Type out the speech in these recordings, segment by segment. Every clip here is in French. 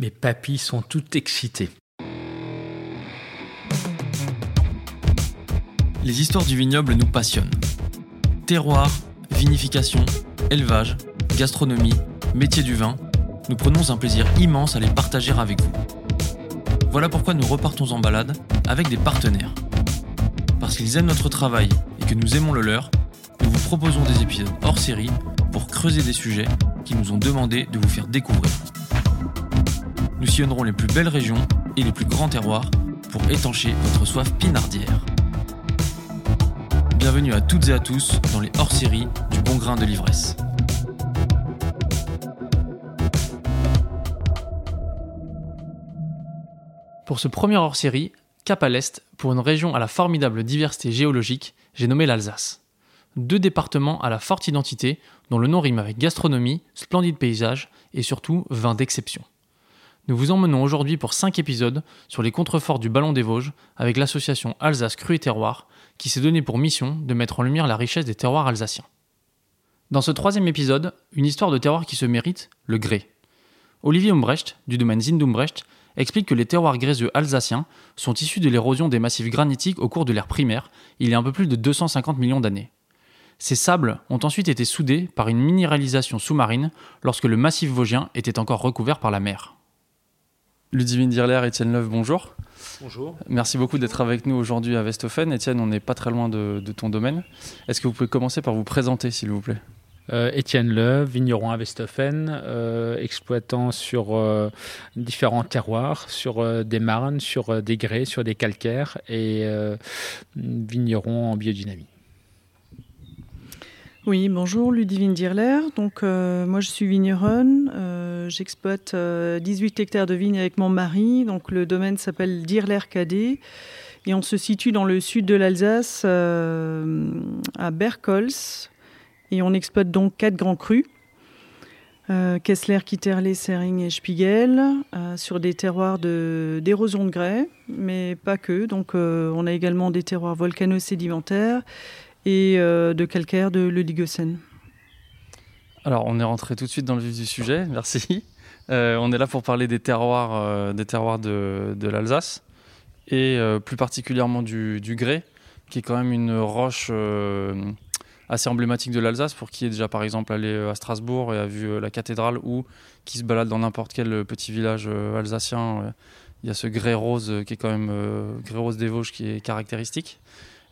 Mes papilles sont toutes excitées. Les histoires du vignoble nous passionnent. Terroir, vinification, élevage, gastronomie, métier du vin, nous prenons un plaisir immense à les partager avec vous. Voilà pourquoi nous repartons en balade avec des partenaires. Parce qu'ils aiment notre travail et que nous aimons le leur, nous vous proposons des épisodes hors série pour creuser des sujets qui nous ont demandé de vous faire découvrir. Nous sillonnerons les plus belles régions et les plus grands terroirs pour étancher votre soif pinardière. Bienvenue à toutes et à tous dans les hors-séries du bon grain de l'ivresse. Pour ce premier hors-série, cap à l'est, pour une région à la formidable diversité géologique, j'ai nommé l'Alsace. Deux départements à la forte identité, dont le nom rime avec gastronomie, splendide paysage et surtout vin d'exception. Nous vous emmenons aujourd'hui pour 5 épisodes sur les contreforts du Ballon des Vosges avec l'association Alsace Cru et Terroir qui s'est donné pour mission de mettre en lumière la richesse des terroirs alsaciens. Dans ce troisième épisode, une histoire de terroir qui se mérite, le grès. Olivier Umbrecht, du domaine Zindumbrecht, explique que les terroirs gréseux alsaciens sont issus de l'érosion des massifs granitiques au cours de l'ère primaire, il y a un peu plus de 250 millions d'années. Ces sables ont ensuite été soudés par une minéralisation sous-marine lorsque le massif vosgien était encore recouvert par la mer. Ludivine Dirler, Étienne Leuve, bonjour. Bonjour. Merci beaucoup d'être avec nous aujourd'hui à Westhofen. Étienne, on n'est pas très loin de, ton domaine. Est-ce que vous pouvez commencer par vous présenter, s'il vous plaît? Euh, Étienne Leuve, vigneron à Westhofen, euh, exploitant sur euh, différents terroirs, sur des marnes, sur des grès, sur des calcaires et vigneron en biodynamie. Oui, bonjour, Ludivine Dirler. Donc, euh, moi, je suis vigneronne. Euh, j'exploite 18 euh, hectares de vignes avec mon mari. Donc, le domaine s'appelle Dirler Cadet. Et on se situe dans le sud de l'Alsace, à Berkholz. Et on exploite donc quatre grands crus. Kessler, Kitterlé, Sering et Spiegel, sur des terroirs d'érosion de, grès, mais pas que. Donc, on a également des terroirs volcano-sédimentaires et euh, de calcaire de l'Oligocène. Alors, on est rentré tout de suite dans le vif du sujet, merci. Euh, on est là pour parler des terroirs, euh, de, l'Alsace et plus particulièrement du, du, grès, qui est quand même une roche assez emblématique de l'Alsace pour qui est déjà par exemple allé à Strasbourg et a vu la cathédrale ou qui se balade dans n'importe quel petit village alsacien. Il y a ce grès rose qui est quand même grès rose des Vosges qui est caractéristique.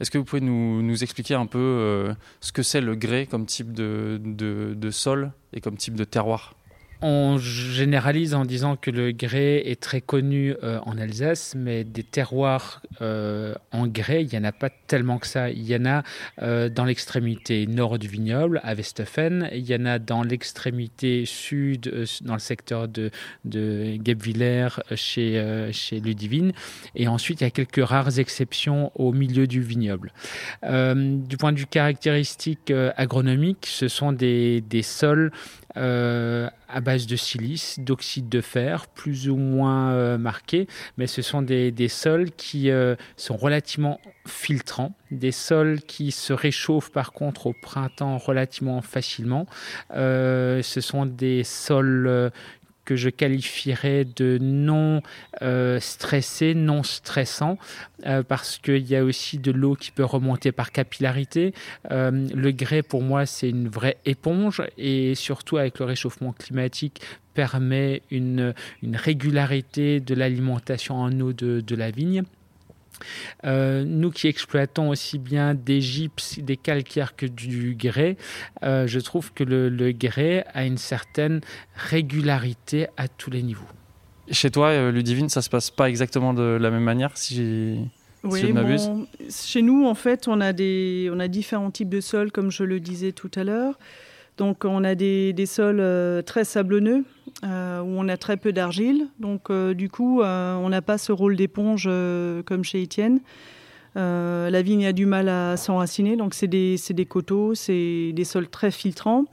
Est-ce que vous pouvez nous, expliquer un peu euh, ce que c'est le grès comme type de sol et comme type de terroir? On généralise en disant que le grès est très connu euh, en Alsace, mais des terroirs euh, en grès, il n'y en a pas tellement que ça. Il y en a euh, dans l'extrémité nord du vignoble, à Westhofen. Il y en a dans l'extrémité sud, dans le secteur de, de chez, chez Ludivine. Et ensuite, il y a quelques rares exceptions au milieu du vignoble. du point de vue caractéristique agronomique, ce sont des sols euh, à base de silice, d'oxyde de fer, plus ou moins euh, marqués, mais ce sont des, sols qui euh, sont relativement filtrants, des sols qui se réchauffent par contre au printemps relativement facilement. ce sont des sols que je qualifierais de non euh, stressé, non stressant, euh, parce qu'il y a aussi de l'eau qui peut remonter par capillarité. Euh, le grès, pour moi, c'est une vraie éponge, et surtout avec le réchauffement climatique, permet une, régularité de l'alimentation en eau de la vigne. Euh, nous qui exploitons aussi bien des gypses, des calcaires que du grès, euh, je trouve que le, grès a une certaine régularité à tous les niveaux. Chez toi, euh, Ludivine, ça se passe pas exactement de la même manière, si oui, je m'abuse Chez nous, en fait, on a, des, on a différents types de sols, comme je le disais tout à l'heure. Donc on a des, sols euh, très sablonneux euh, où on a très peu d'argile. Donc euh, du coup, on n'a pas ce rôle d'éponge comme chez Étienne. la vigne a du mal à s'enraciner, donc c'est des, coteaux, c'est des sols très filtrants,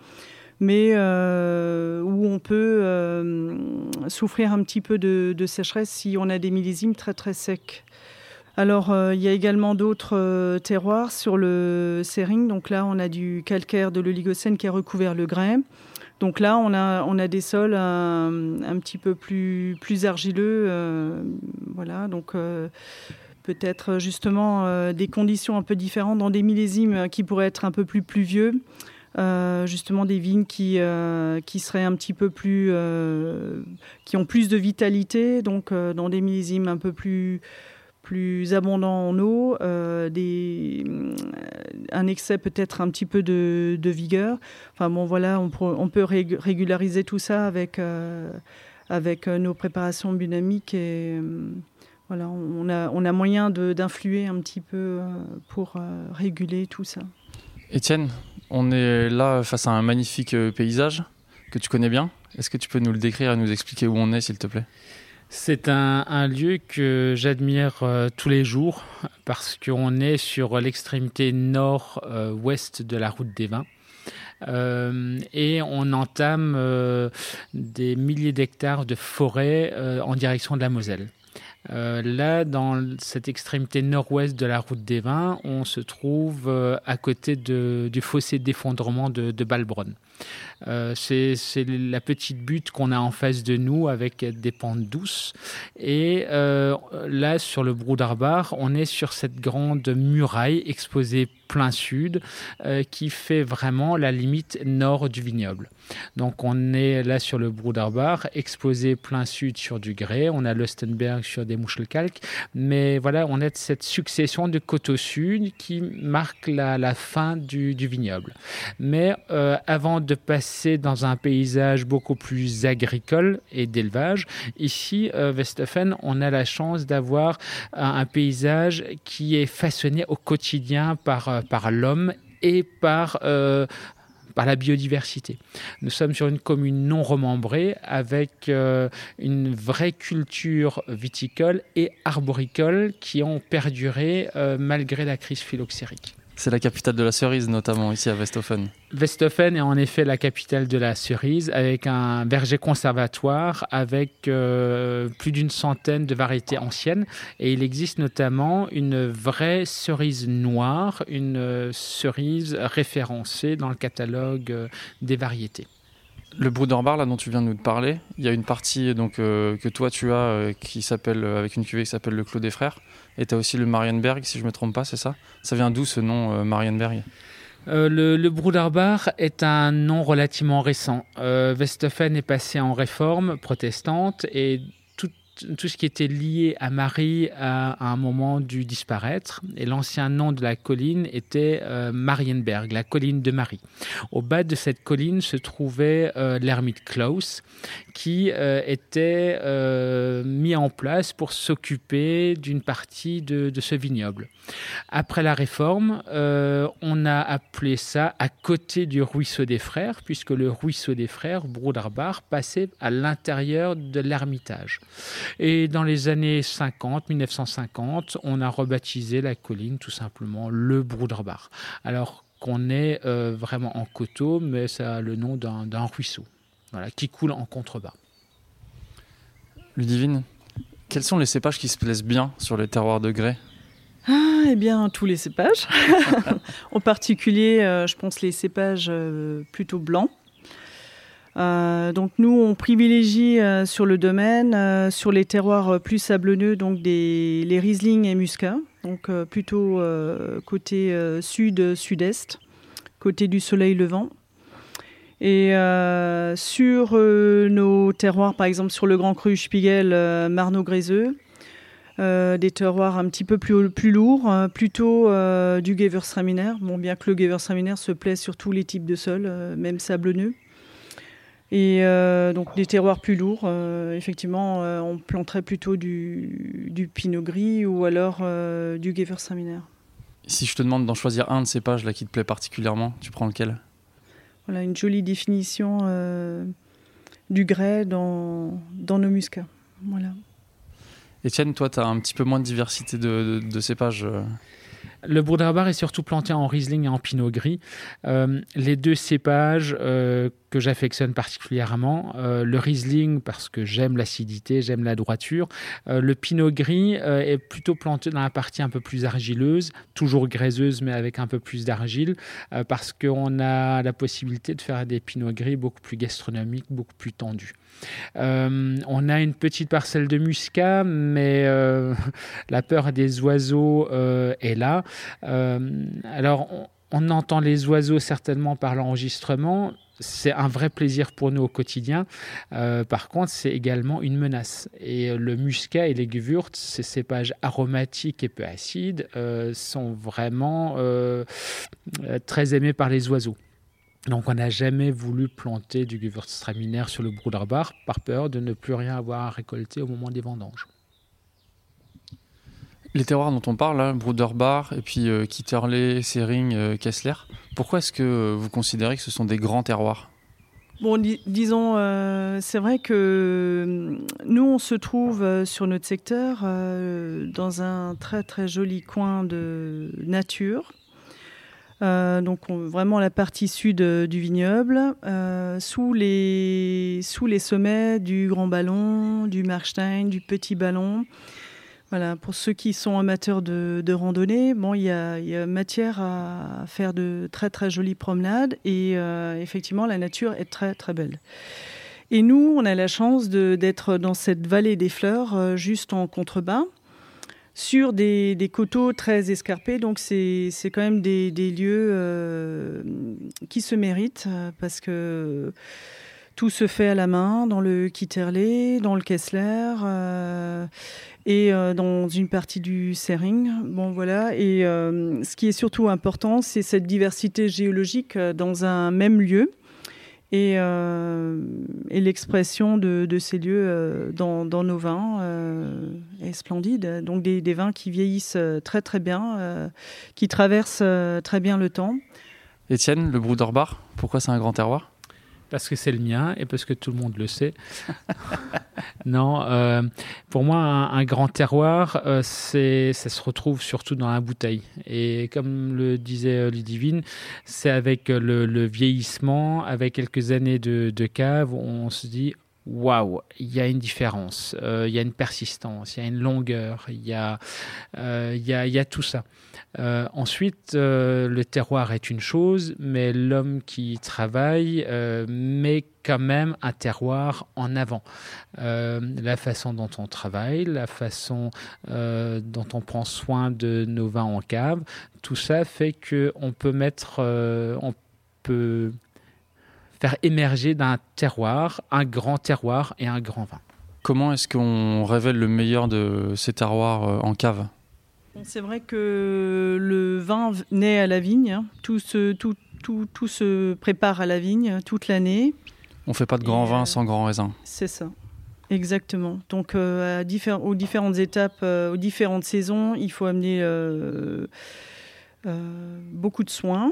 mais où on peut souffrir un petit peu de, de, sécheresse si on a des millésimes très très secs. Alors, euh, il y a également d'autres euh, terroirs sur le Sering. Donc là, on a du calcaire de l'Oligocène qui a recouvert le grain. Donc là, on a, des sols un, petit peu plus, plus argileux. voilà, donc peut-être justement des conditions un peu différentes dans des millésimes qui pourraient être un peu plus pluvieux. Euh, justement des vignes qui, euh, qui seraient un petit peu plus, euh, qui ont plus de vitalité, donc dans des millésimes un peu plus, plus abondants en eau, des, un excès peut-être un petit peu de, vigueur. Enfin bon, voilà, on, peut régulariser tout ça avec, avec nos préparations biodynamiques et voilà, on a, moyen d'influer un petit peu pour réguler tout ça. Étienne, on est là face à un magnifique euh, paysage que tu connais bien. Est-ce que tu peux nous le décrire et nous expliquer où on est, s'il te plaît? C'est un, lieu que j'admire euh, tous les jours parce qu'on est sur l'extrémité nord-ouest de la route des vins. Euh, et on entame des milliers d'hectares de forêt en direction de la Moselle. Euh, là, dans cette extrémité nord-ouest de la route des vins, on se trouve euh, à côté du fossé d'effondrement de, de Balbronn. Euh, c'est la petite butte qu'on a en face de nous avec des pentes douces. Et là, sur le Broudarbar, on est sur cette grande muraille exposée plein sud qui fait vraiment la limite nord du vignoble. Donc on est là sur le Broudarbar, exposé plein sud sur du grès, on a l'Ostenberg sur des Muschelkalk, mais voilà, on a cette succession de coteaux sud qui marque la, fin du, vignoble. Mais euh, avant de passer dans un paysage beaucoup plus agricole et d'élevage, ici, euh, Westhofen, on a la chance d'avoir un, paysage qui est façonné au quotidien par, euh, par l'homme et par par la biodiversité. Nous sommes sur une commune non remembrée avec euh, une vraie culture viticole et arboricole qui ont perduré euh, malgré la crise phylloxérique. C'est la capitale de la cerise, notamment ici à Westhofen. Westhofen est en effet la capitale de la cerise, avec un verger conservatoire, avec euh, plus d'une centaine de variétés anciennes. Et il existe notamment une vraie cerise noire, une cerise référencée dans le catalogue euh, des variétés. Le Brouderbar, là dont tu viens de nous parler, il y a une partie donc euh, que toi tu as qui s'appelle avec une cuvée qui s'appelle le Clos des Frères. Et tu as aussi le Marienberg, si je ne me trompe pas, c'est ça? Ça vient d'où ce nom, euh, Marienberg? Euh, le, le est un nom relativement récent. Euh, est passé en réforme protestante et tout ce qui était lié à Marie à un moment dû disparaître. Et l'ancien nom de la colline était euh, Marienberg, la colline de Marie. Au bas de cette colline se trouvait euh, l'ermite Klaus, qui euh, était mis en place pour s'occuper d'une partie de, ce vignoble. Après la réforme, on a appelé ça à côté du ruisseau des frères, puisque le ruisseau des frères, Broudarbar, passait à l'intérieur de l'ermitage. Et dans les années 50, 1950, on a rebaptisé la colline tout simplement le Brouderbar. Alors qu'on est euh, vraiment en coteau, mais ça a le nom d'un ruisseau voilà, qui coule en contrebas. Ludivine, quels sont les cépages qui se plaisent bien sur les terroirs de grès? Ah, eh bien, tous les cépages. en particulier, euh, je pense les cépages euh, plutôt blancs. Euh, donc nous, on privilégie euh, sur le domaine, euh, sur les terroirs plus sablonneux, donc les Riesling et Muscat, donc plutôt côté sud-sud-est, côté du soleil levant. Et sur nos terroirs, par exemple sur le Grand Cru Spiegel, Marno-Gréseux, des terroirs un petit peu plus, plus lourds, plutôt du Gewürztraminer. Bon, bien que le Gewürztraminer se plaît sur tous les types de sols, même sablonneux. Et euh, donc des terroirs plus lourds, euh, effectivement, euh, on planterait plutôt du, pinot gris ou alors du Gewürztraminer. Si je te demande d'en choisir un de ces pages là qui te plaît particulièrement, tu prends lequel? Voilà une jolie définition du grès dans, dans nos muscats. Voilà. Etienne, toi, tu as un petit peu moins de diversité de, de, de cépages Le Broederbar est surtout planté en Riesling et en Pinot Gris. Euh, les deux cépages euh, que j'affectionne particulièrement, euh, le Riesling parce que j'aime l'acidité, j'aime la droiture. le Pinot Gris est plutôt planté dans la partie un peu plus argileuse, toujours graiseuse mais avec un peu plus d'argile, parce qu'on a la possibilité de faire des Pinot Gris beaucoup plus gastronomiques, beaucoup plus tendus. On a une petite parcelle de muscat, mais la peur des oiseaux est là. Euh, alors, on, entend les oiseaux certainement par l'enregistrement. C'est un vrai plaisir pour nous au quotidien. Euh, par contre, c'est également une menace. Et le muscat et les gewürz, ces cépages aromatiques et peu acides, euh, sont vraiment très aimés par les oiseaux. Donc on n'a jamais voulu planter du Gewürztraminer sur le Bruderbar par peur de ne plus rien avoir à récolter au moment des vendanges. Les terroirs dont on parle, là, Bruderbar et puis euh, Kitterley, Sering, euh, Kessler, pourquoi est-ce que euh, vous considérez que ce sont des grands terroirs? Bon, disons, c'est vrai que nous, on se trouve sur notre secteur dans un très très joli coin de nature. Donc vraiment la partie sud du vignoble, sous, les, sous les sommets du Grand Ballon, du Markstein, du Petit Ballon. Voilà, pour ceux qui sont amateurs de, randonnée, bon, il y, a, matière à faire de très très jolies promenades et euh, effectivement la nature est très très belle. Et nous, on a la chance d'être dans cette vallée des fleurs, euh, juste en contrebas, sur des, coteaux très escarpés. Donc c'est quand même des, lieux euh, qui se méritent parce que tout se fait à la main dans le Kitterley, dans le Kessler et euh, dans une partie du Sering. Bon, voilà. Et euh, ce qui est surtout important, c'est cette diversité géologique euh, dans un même lieu. Et, et l'expression de, ces lieux dans, dans, nos vins est splendide. Donc des, vins qui vieillissent très très bien, qui traversent très bien le temps. Étienne, le Brouderbar, pourquoi c'est un grand terroir? Parce que c'est le mien et parce que tout le monde le sait. non, euh, pour moi, un, grand terroir, euh, c'est, ça se retrouve surtout dans la bouteille. Et comme le disait Ludivine, c'est avec le, vieillissement, avec quelques années de cave, on se dit waouh, il y a une différence, euh, il y a une persistance, il y a une longueur, il y a, il y a, y a tout ça. Euh, ensuite, euh, le terroir est une chose, mais l'homme qui travaille euh, met quand même un terroir en avant. la façon dont on travaille, la façon dont on prend soin de nos vins en cave, tout ça fait que on peut mettre, on peut faire émerger d'un terroir un grand terroir et un grand vin. Comment est-ce qu'on révèle le meilleur de ces terroirs en cave? C'est vrai que le vin naît à la vigne. Hein. Tout, se, tout, tout, tout se prépare à la vigne toute l'année. On ne fait pas de grand vin euh, sans grand raisin. C'est ça. Exactement. Donc, euh, à aux différentes étapes, euh, aux différentes saisons, il faut amener beaucoup de soins.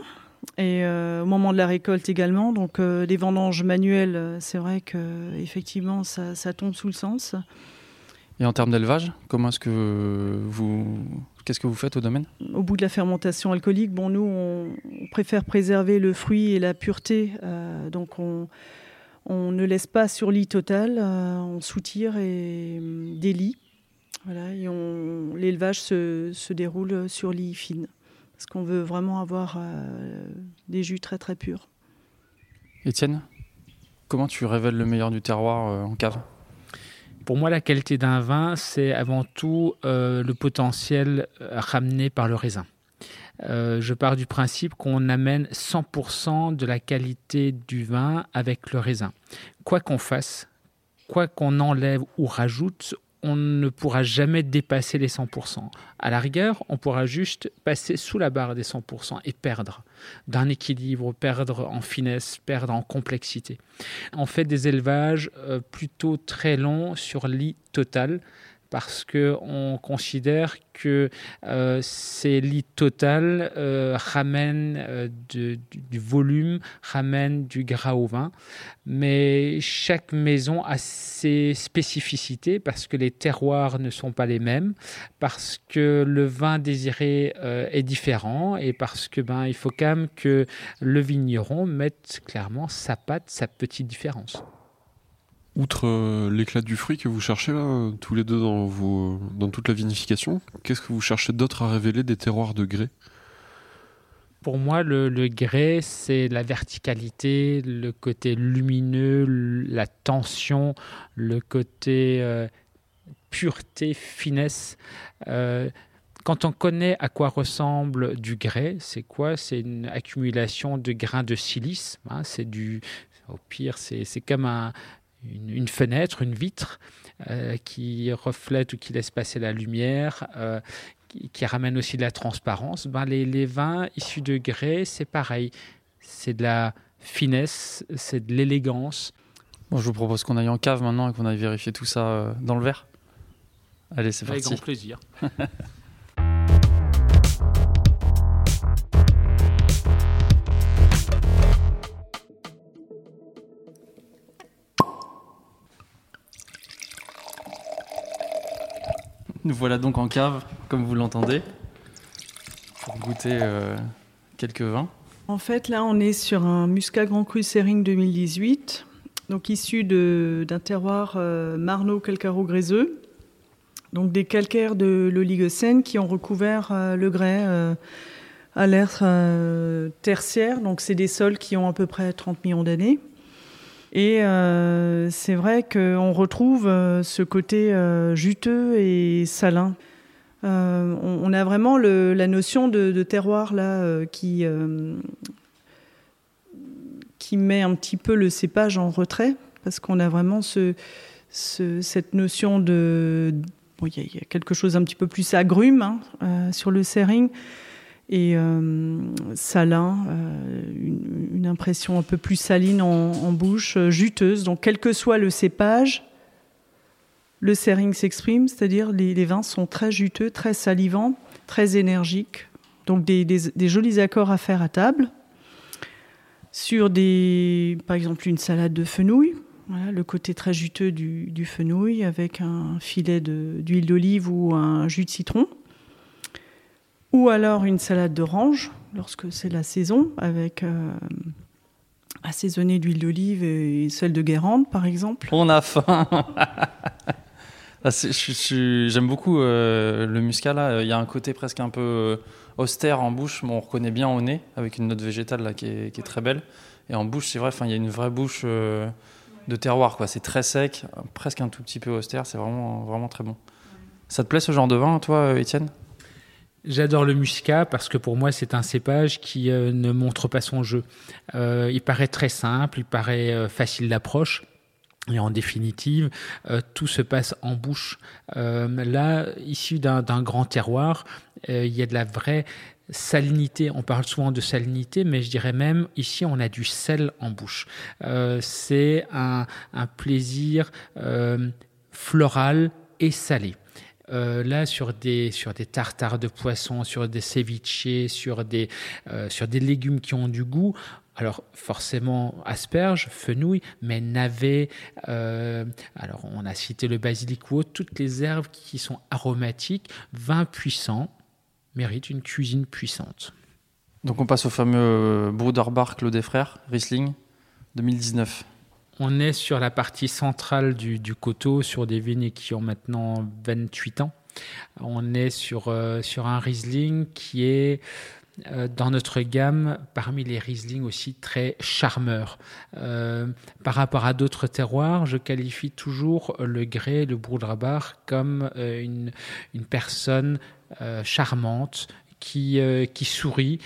Et au moment de la récolte également. Donc, les vendanges manuelles, c'est vrai que effectivement, ça, ça tombe sous le sens. Et en termes d'élevage, comment est-ce que vous, qu'est-ce que vous faites au domaine? Au bout de la fermentation alcoolique, bon, nous, on, préfère préserver le fruit et la pureté, euh, donc on, on, ne laisse pas sur lit total, euh, on soutire et euh, des lits, voilà, et l'élevage se, se, déroule sur lit fine, parce qu'on veut vraiment avoir des jus très très purs. Étienne, comment tu révèles le meilleur du terroir en cave? Pour moi, la qualité d'un vin, c'est avant tout euh, le potentiel euh, ramené par le raisin. Euh, je pars du principe qu'on amène 100% de la qualité du vin avec le raisin. Quoi qu'on fasse, quoi qu'on enlève ou rajoute, on ne pourra jamais dépasser les 100%. À la rigueur, on pourra juste passer sous la barre des 100% et perdre d'un équilibre, perdre en finesse, perdre en complexité. On fait des élevages euh, plutôt très longs sur lit total parce qu'on considère que euh, ces lits total euh, ramènent euh, du, volume, ramènent du gras au vin. Mais chaque maison a ses spécificités parce que les terroirs ne sont pas les mêmes, parce que le vin désiré est différent et parce que ben, il faut quand même que le vigneron mette clairement sa patte, sa petite différence. Outre euh, l'éclat du fruit que vous cherchez là, tous les deux dans, dans toute la vinification, qu'est-ce que vous cherchez d'autre à révéler des terroirs de grès? Pour moi, le, grès, c'est la verticalité, le côté lumineux, la tension, le côté euh, pureté, finesse. Euh, quand on connaît à quoi ressemble du grès, c'est quoi? C'est une accumulation de grains de silice. Hein, c'est du, au pire, c'est comme un, une, fenêtre, une vitre euh, qui reflète ou qui laisse passer la lumière, euh, qui, ramène aussi de la transparence. Ben, les, vins issus de grès, c'est pareil. C'est de la finesse, c'est de l'élégance. Bon, je vous propose qu'on aille en cave maintenant et qu'on aille vérifier tout ça euh, dans le verre. Allez, c'est parti. Avec grand plaisir. Nous voilà donc en cave, comme vous l'entendez, pour goûter euh, quelques vins. En fait, là, on est sur un Muscat Grand Cru Sering 2018, donc issu d'un terroir euh, marno-calcaro-gréseux, donc des calcaires de l'Oligocène qui ont recouvert euh, le grès à l'ère tertiaire. Donc, c'est des sols qui ont à peu près 30 millions d'années. Et euh, c'est vrai qu'on retrouve euh, ce côté euh, juteux et salin. On, a vraiment la notion de, terroir là qui, qui met un petit peu le cépage en retrait, parce qu'on a vraiment ce, cette notion de... Il y, a quelque chose un petit peu plus agrume hein, sur le serring et euh, salin, euh, une, impression un peu plus saline en, bouche, euh, juteuse. Donc, quel que soit le cépage, le serring s'exprime, c'est-à-dire les, les, vins sont très juteux, très salivants, très énergiques. Donc, des, jolis accords à faire à table. Sur des, par exemple, une salade de fenouil, le côté très juteux du fenouil avec un filet d'huile d'olive ou un jus de citron. Ou alors une salade d'orange, lorsque c'est la saison, avec euh, assaisonné d'huile d'olive et celle de Guérande, par exemple. On a faim J'aime beaucoup euh, le muscat. Il y a un côté presque un peu euh, austère en bouche, mais on reconnaît bien au nez, avec une note végétale là, qui, est, très belle. Et en bouche, c'est vrai, il y a une vraie bouche de terroir. C'est très sec, presque un tout petit peu austère. C'est vraiment, vraiment très bon. Ça te plaît ce genre de vin, toi, Étienne? J'adore le muscat parce que pour moi c'est un cépage qui euh, ne montre pas son jeu. Euh, il paraît très simple, il paraît euh, facile d'approche. Et en définitive, tout se passe en bouche. là, issu d'un grand terroir, il y a de la vraie salinité. On parle souvent de salinité, mais je dirais même ici on a du sel en bouche. C'est un, un, plaisir floral et salé. Euh, là sur des, sur des tartares de poisson, sur des ceviches, sur des, euh, sur des légumes qui ont du goût. Alors forcément asperges, fenouil, mais navet. Euh, alors on a cité le basilic ou toutes les herbes qui sont aromatiques, vin puissant, méritent une cuisine puissante. Donc on passe au fameux Bruderbar Claude et Frères, Riesling, 2019. On est sur la partie centrale du, coteau, sur des vignes qui ont maintenant 28 ans. On est sur, euh, sur un Riesling qui est euh, dans notre gamme parmi les Riesling aussi très charmeurs. Euh, par rapport à d'autres terroirs, je qualifie toujours le Grès, le Broudrabar comme une, une personne charmante, qui, qui sourit,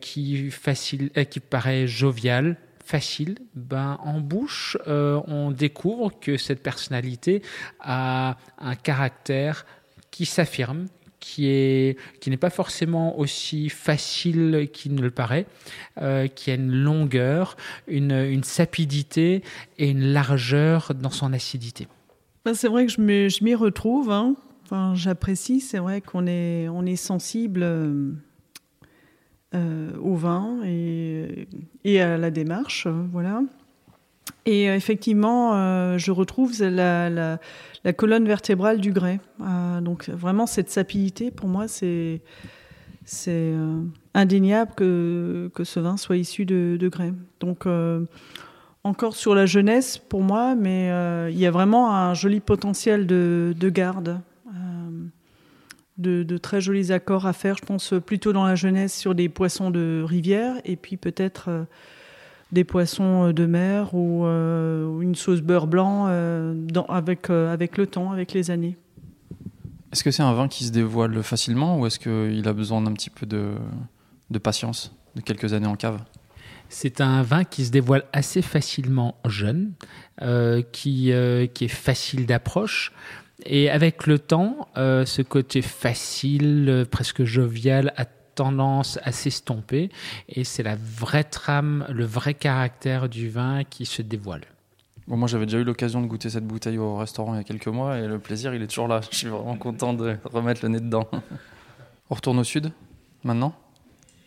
qui, facile, qui paraît joviale, facile, ben, en bouche, euh, on découvre que cette personnalité a un caractère qui s'affirme, qui qui n'est pas forcément aussi facile qu'il ne le paraît, euh, qui a une longueur, une, une sapidité et une largeur dans son acidité. Ben, c'est vrai que je m'y retrouve. Hein. Enfin, J'apprécie, c'est vrai qu'on est, on est sensible au vin et, à la démarche. Voilà. Et effectivement, je retrouve la, colonne vertébrale du grès. donc vraiment, cette sapidité, pour moi, c'est euh, indéniable que, ce vin soit issu de, de grès. Donc, euh, encore sur la jeunesse pour moi, mais euh, il y a vraiment un joli potentiel de garde, de, de, très jolis accords à faire, je pense plutôt dans la jeunesse sur des poissons de rivière et puis peut-être des poissons de mer ou, une sauce beurre blanc dans, avec, avec le temps, avec les années. Est-ce que c'est un vin qui se dévoile facilement ou est-ce qu'il a besoin d'un petit peu de, patience, de quelques années en cave? C'est un vin qui se dévoile assez facilement jeune, euh, qui, euh, qui est facile d'approche. Et avec le temps, euh, ce côté facile, presque jovial, a tendance à s'estomper. Et c'est la vraie trame, le vrai caractère du vin qui se dévoile moi, j'avais déjà eu l'occasion de goûter cette bouteille au restaurant il y a quelques mois et le plaisir, il est toujours là. Je suis vraiment content de remettre le nez dedans. On retourne au sud, maintenant,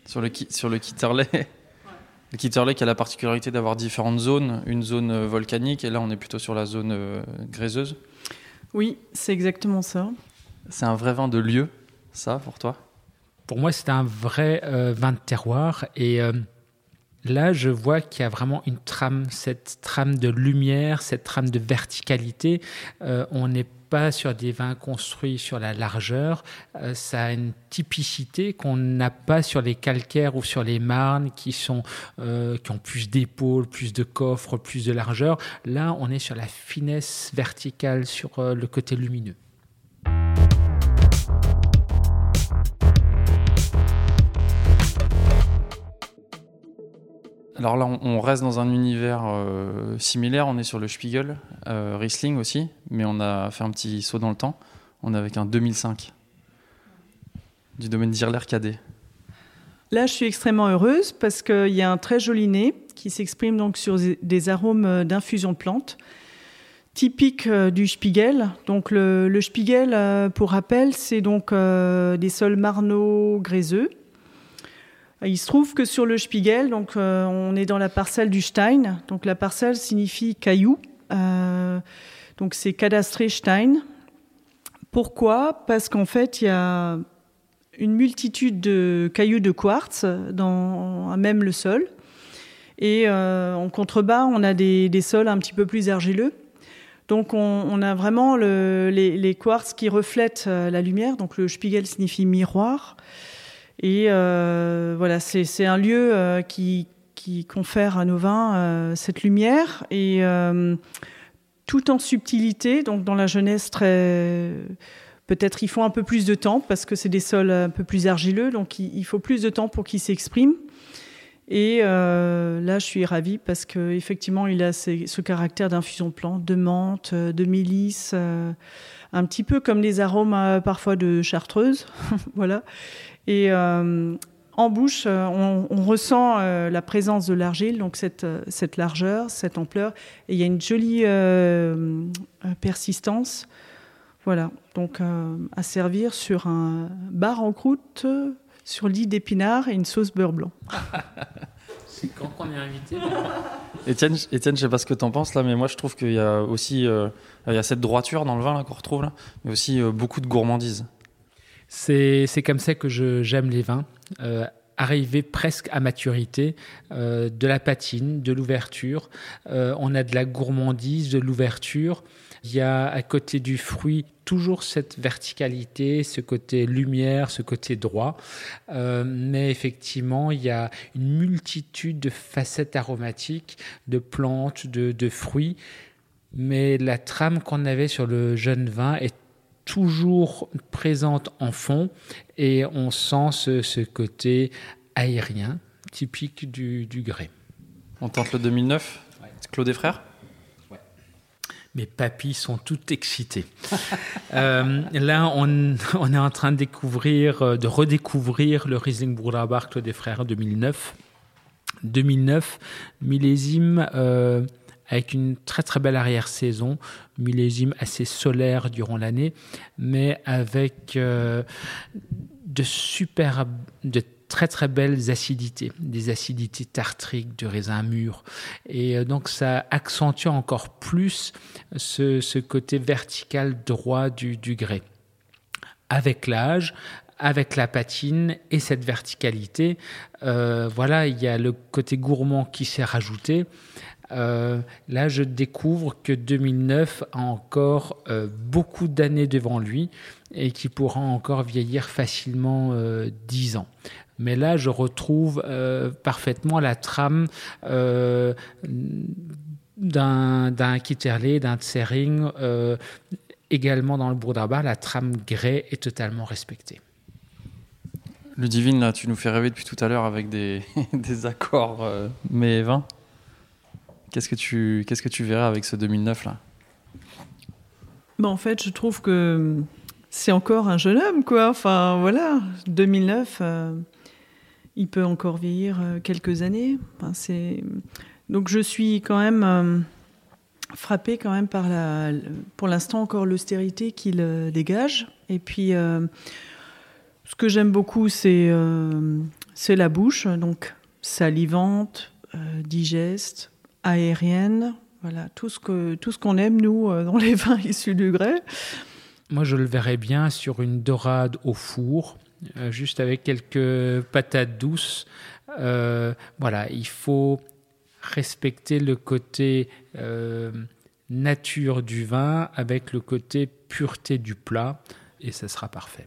sur le, sur le Kitterley. Le Kitterley qui a la particularité d'avoir différentes zones, une zone euh, volcanique, et là, on est plutôt sur la zone euh, gréseuse. Oui, c'est exactement ça. C'est un vrai vin de lieu, ça, pour toi? Pour moi, c'est un vrai euh, vin de terroir, et Là, je vois qu'il y a vraiment une trame, cette trame de lumière, cette trame de verticalité. Euh, on n'est pas sur des vins construits sur la largeur. Euh, ça a une typicité qu'on n'a pas sur les calcaires ou sur les marnes qui, sont, euh, qui ont plus d'épaules, plus de coffres, plus de largeur. Là, on est sur la finesse verticale, sur le côté lumineux. Alors là, on, reste dans un univers euh, similaire. On est sur le Spiegel, euh, Riesling aussi, mais on a fait un petit saut dans le temps. On est avec un 2005 du domaine d'Irler Cadet. Là, je suis extrêmement heureuse parce qu'il y a un très joli nez qui s'exprime donc sur des arômes d'infusion de plantes typiques euh, du Spiegel. Donc le, le Spiegel, pour rappel, c'est donc des sols marneaux gréseux il se trouve que sur le Spiegel, donc, euh, on est dans la parcelle du Stein. Donc la parcelle signifie caillou. Euh, donc c'est cadastré Stein. Pourquoi? Parce qu'en fait, il y a une multitude de cailloux de quartz dans même le sol. Et euh, en contrebas, on a des, sols un petit peu plus argileux. Donc on, a vraiment les, les, quartz qui reflètent la lumière. Donc le Spiegel signifie miroir. Et euh, voilà, c'est un lieu euh, qui, confère à nos vins euh, cette lumière et tout en subtilité, donc dans la jeunesse très peut-être il faut un peu plus de temps parce que c'est des sols un peu plus argileux, donc il, faut plus de temps pour qu'ils s'expriment. Et là, je suis ravie parce qu'effectivement, il a ce caractère d'infusion de de menthe, de mélisse, un petit peu comme les arômes parfois de chartreuse, voilà. Et euh, en bouche, euh, on, ressent euh, la présence de l'argile, donc cette, cette, largeur, cette ampleur, et il y a une jolie persistance. Voilà, donc à servir sur un bar en croûte, sur lit d'épinards et une sauce beurre blanc. C'est quand qu'on est invité Étienne, Étienne, je sais pas ce que tu en penses là, mais moi je trouve qu'il y a aussi il y a cette droiture dans le vin qu'on retrouve là, mais aussi beaucoup de gourmandise. C'est comme ça que j'aime les vins. Euh, presque à maturité, euh, de la patine, de l'ouverture. Euh, on a de la gourmandise, de l'ouverture. Il y a à côté du fruit toujours cette verticalité, ce côté lumière, ce côté droit. mais effectivement, il y a une multitude de facettes aromatiques, de plantes, de, de fruits. Mais la trame qu'on avait sur le jeune vin est toujours présente en fond et on sent ce, côté aérien typique du, du, grès. On tente le 2009 Claude et frères ouais. Mes papilles sont toutes excitées. Euh, là, on, on, est en train de découvrir, euh, de redécouvrir le Riesling Bourlabar Claude et frères 2009. 2009, millésime euh, avec une très très belle arrière-saison, millésime assez solaire durant l'année, mais avec euh, de super, de très très belles acidités, des acidités tartriques de raisin mûr. Et euh, donc ça accentue encore plus ce, côté vertical droit du, du grès. Avec l'âge, avec la patine et cette verticalité, euh, voilà, il y a le côté gourmand qui s'est rajouté. Euh, là, je découvre que 2009 a encore euh, beaucoup d'années devant lui et qui pourra encore vieillir facilement 10 ans. Mais là, je retrouve parfaitement la trame d'un Kitterley, d'un Tsering. également dans le Bourdabar, la trame grès est totalement respectée. Ludivine, là, tu nous fais rêver depuis tout à l'heure avec des, accords euh, mais 20. Qu'est-ce que tu qu'est-ce que tu verras avec ce 2009 là? Ben, en fait, je trouve que c'est encore un jeune homme, quoi. Enfin, voilà, 2009, euh, il peut encore vieillir euh, quelques années. donc je suis quand même frappée quand même par la, pour l'instant encore l'austérité qu'il dégage. Et puis ce que j'aime beaucoup, c'est euh, la bouche, donc salivante, euh, digeste, aérienne, voilà, tout ce qu'on tout ce qu'on aime, nous, euh, dans les vins issus du grès. Moi, je le verrais bien sur une dorade au four, juste avec quelques patates douces. voilà, il faut respecter le côté nature du vin avec le côté pureté du plat, et ça sera parfait.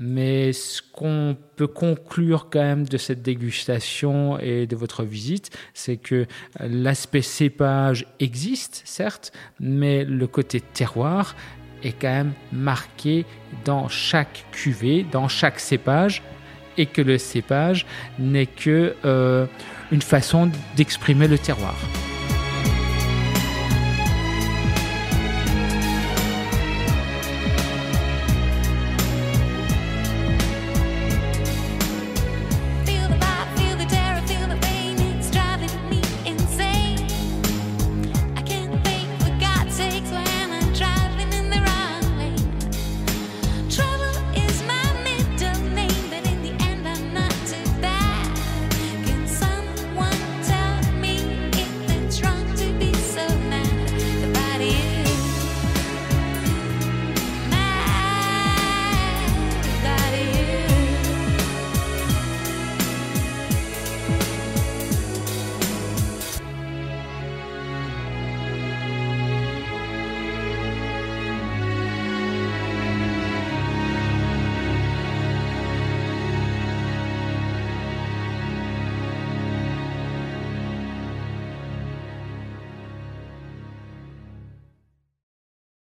Mais ce qu'on peut conclure quand même de cette dégustation et de votre visite, c'est que l'aspect cépage existe, certes, mais le côté terroir est quand même marqué dans chaque cuvée, dans chaque cépage, et que le cépage n'est que euh, une façon d'exprimer le terroir.